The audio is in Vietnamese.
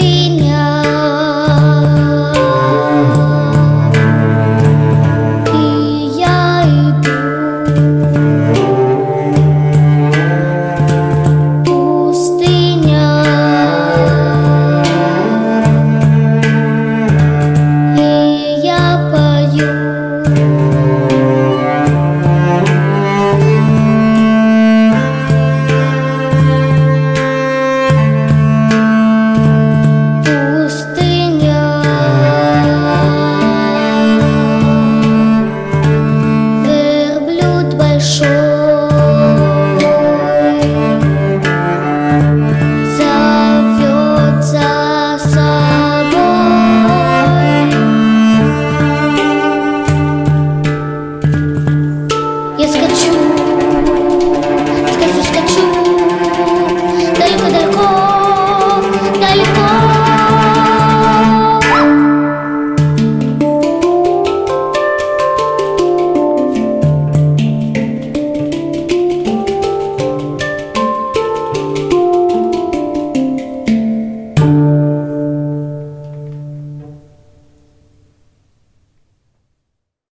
suy nghĩ